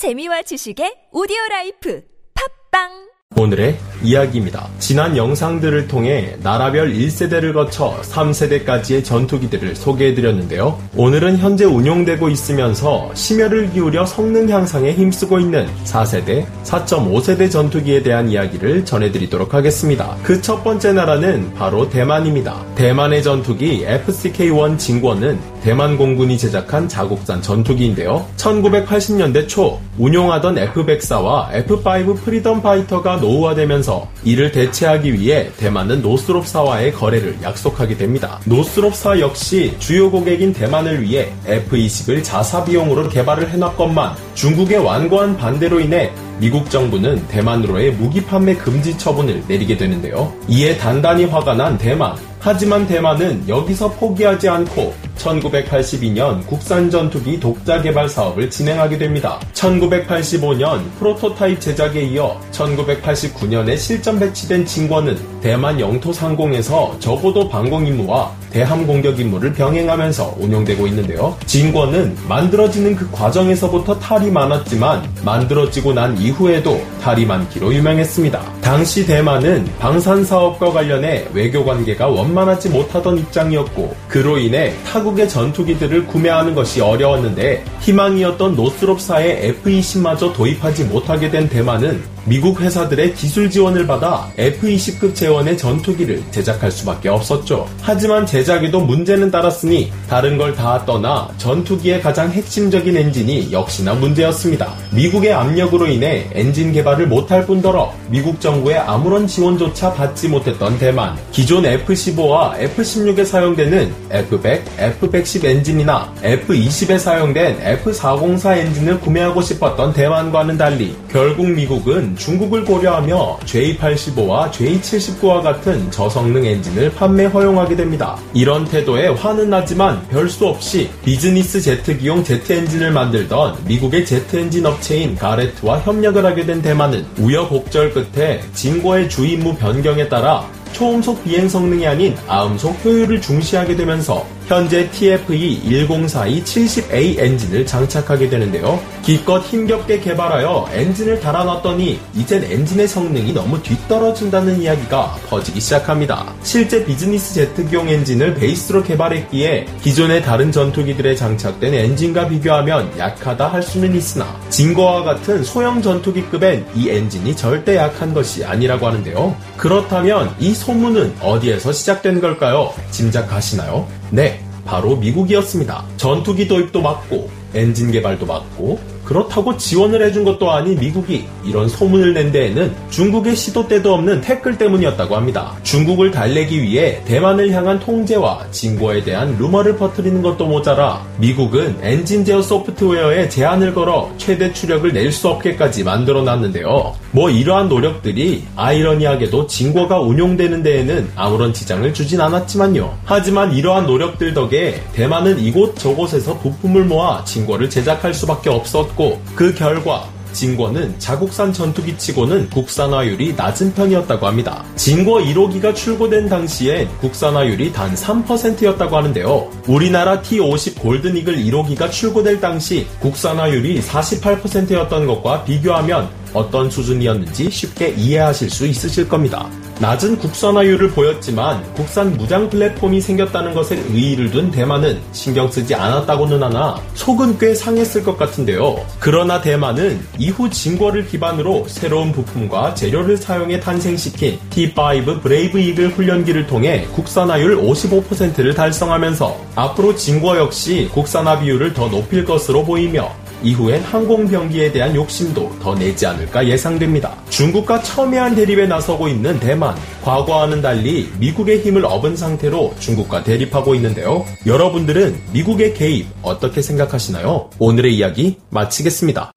재미와 지식의 오디오 라이프. 팝빵! 오늘의 이야기입니다. 지난 영상들을 통해 나라별 1세대를 거쳐 3세대까지의 전투기들을 소개해드렸는데요. 오늘은 현재 운용되고 있으면서 심혈을 기울여 성능 향상에 힘쓰고 있는 4세대, 4.5세대 전투기에 대한 이야기를 전해드리도록 하겠습니다. 그 첫 번째 나라는 바로 대만입니다. 대만의 전투기 FCK-1 징궈는 대만 공군이 제작한 자국산 전투기인데요. 1980년대 초 운용하던 F-104와 F-5 프리덤 파이터가 노후화되면서 이를 대체하기 위해 대만은 노스롭사와의 거래를 약속하게 됩니다. 노스롭사 역시 주요 고객인 대만을 위해 F-20을 자사 비용으로 개발을 해놨건만 중국의 완고한 반대로 인해 미국 정부는 대만으로의 무기 판매 금지 처분을 내리게 되는데요. 이에 단단히 화가 난 대만. 하지만 대만은 여기서 포기하지 않고 1982년 국산 전투기 독자 개발 사업을 진행하게 됩니다. 1985년 프로토타입 제작에 이어 1989년에 실전 배치된 진권은 대만 영토 상공에서 저고도 방공 임무와 대함 공격 임무를 병행하면서 운영되고 있는데요. 진권은 만들어지는 그 과정에서부터 탈이 많았지만 만들어지고 난 이후에도 탈이 많기로 유명했습니다. 당시 대만은 방산 사업과 관련해 외교 관계가 원만하지 못하던 입장이었고 그로 인해 타국 의 전투기들을 구매하는 것이 어려웠는데 희망이었던 노스롭사의 F-20마저 도입하지 못하게 된 대만은 미국 회사들의 기술 지원을 받아 F-20급 재원의 전투기를 제작할 수밖에 없었죠. 하지만 제작에도 문제는 따랐으니 다른 걸 다 떠나 전투기의 가장 핵심적인 엔진이 역시나 문제였습니다. 미국의 압력으로 인해 엔진 개발을 못할 뿐더러 미국 정부의 아무런 지원조차 받지 못했던 대만. 기존 F-15와 F-16에 사용되는 F-100, F-110 엔진이나 F-20에 사용된 F-404 엔진을 구매하고 싶었던 대만과는 달리 결국 미국은 중국을 고려하며 J85와 J79와 같은 저성능 엔진을 판매 허용하게 됩니다. 이런 태도에 화는 나지만 별 수 없이 비즈니스 제트기용 제트 엔진을 만들던 미국의 제트 엔진 업체인 가레트와 협력을 하게 된 대만은 우여곡절 끝에 징궈의 주임무 변경에 따라 초음속 비행 성능이 아닌 아음속 효율을 중시하게 되면서 현재 TFE1042 70A 엔진을 장착하게 되는데요. 기껏 힘겹게 개발하여 엔진을 달아놨더니 이젠 엔진의 성능이 너무 뒤떨어진다는 이야기가 퍼지기 시작합니다. 실제 비즈니스 제트기용 엔진을 베이스로 개발했기에 기존의 다른 전투기들에 장착된 엔진과 비교하면 약하다 할 수는 있으나 징궈와 같은 소형 전투기급엔 이 엔진이 절대 약한 것이 아니라고 하는데요. 그렇다면 이 소문은 어디에서 시작된 걸까요? 짐작하시나요? 네, 바로 미국이었습니다. 전투기 도입도 막고 엔진 개발도 막고 그렇다고 지원을 해준 것도 아닌 미국이 이런 소문을 낸 데에는 중국의 시도 때도 없는 태클 때문이었다고 합니다. 중국을 달래기 위해 대만을 향한 통제와 진고에 대한 루머를 퍼뜨리는 것도 모자라 미국은 엔진 제어 소프트웨어에 제한을 걸어 최대 추력을 낼 수 없게까지 만들어 놨는데요. 뭐 이러한 노력들이 아이러니하게도 진고가 운용되는 데에는 아무런 지장을 주진 않았지만요. 하지만 이러한 노력들 덕에 대만은 이곳 저곳에서 부품을 모아 진고를 제작할 수밖에 없었고 있었고 그 결과 진궈는 자국산 전투기 치고는 국산화율이 낮은 편이었다고 합니다. 진궈 1호기가 출고된 당시엔 국산화율이 단 3%였다고 하는데요. 우리나라 T50 골든이글 1호기가 출고될 당시 국산화율이 48%였던 것과 비교하면 어떤 수준이었는지 쉽게 이해하실 수 있으실 겁니다. 낮은 국산화율을 보였지만 국산 무장 플랫폼이 생겼다는 것에 의의를 둔 대만은 신경 쓰지 않았다고는 하나 속은 꽤 상했을 것 같은데요. 그러나 대만은 이후 징궈를 기반으로 새로운 부품과 재료를 사용해 탄생시킨 T5 브레이브 이글 훈련기를 통해 국산화율 55%를 달성하면서 앞으로 징궈 역시 국산화 비율을 더 높일 것으로 보이며 이후엔 항공병기에 대한 욕심도 더 내지 않을까 예상됩니다. 중국과 첨예한 대립에 나서고 있는 대만, 과거와는 달리 미국의 힘을 업은 상태로 중국과 대립하고 있는데요. 여러분들은 미국의 개입 어떻게 생각하시나요? 오늘의 이야기 마치겠습니다.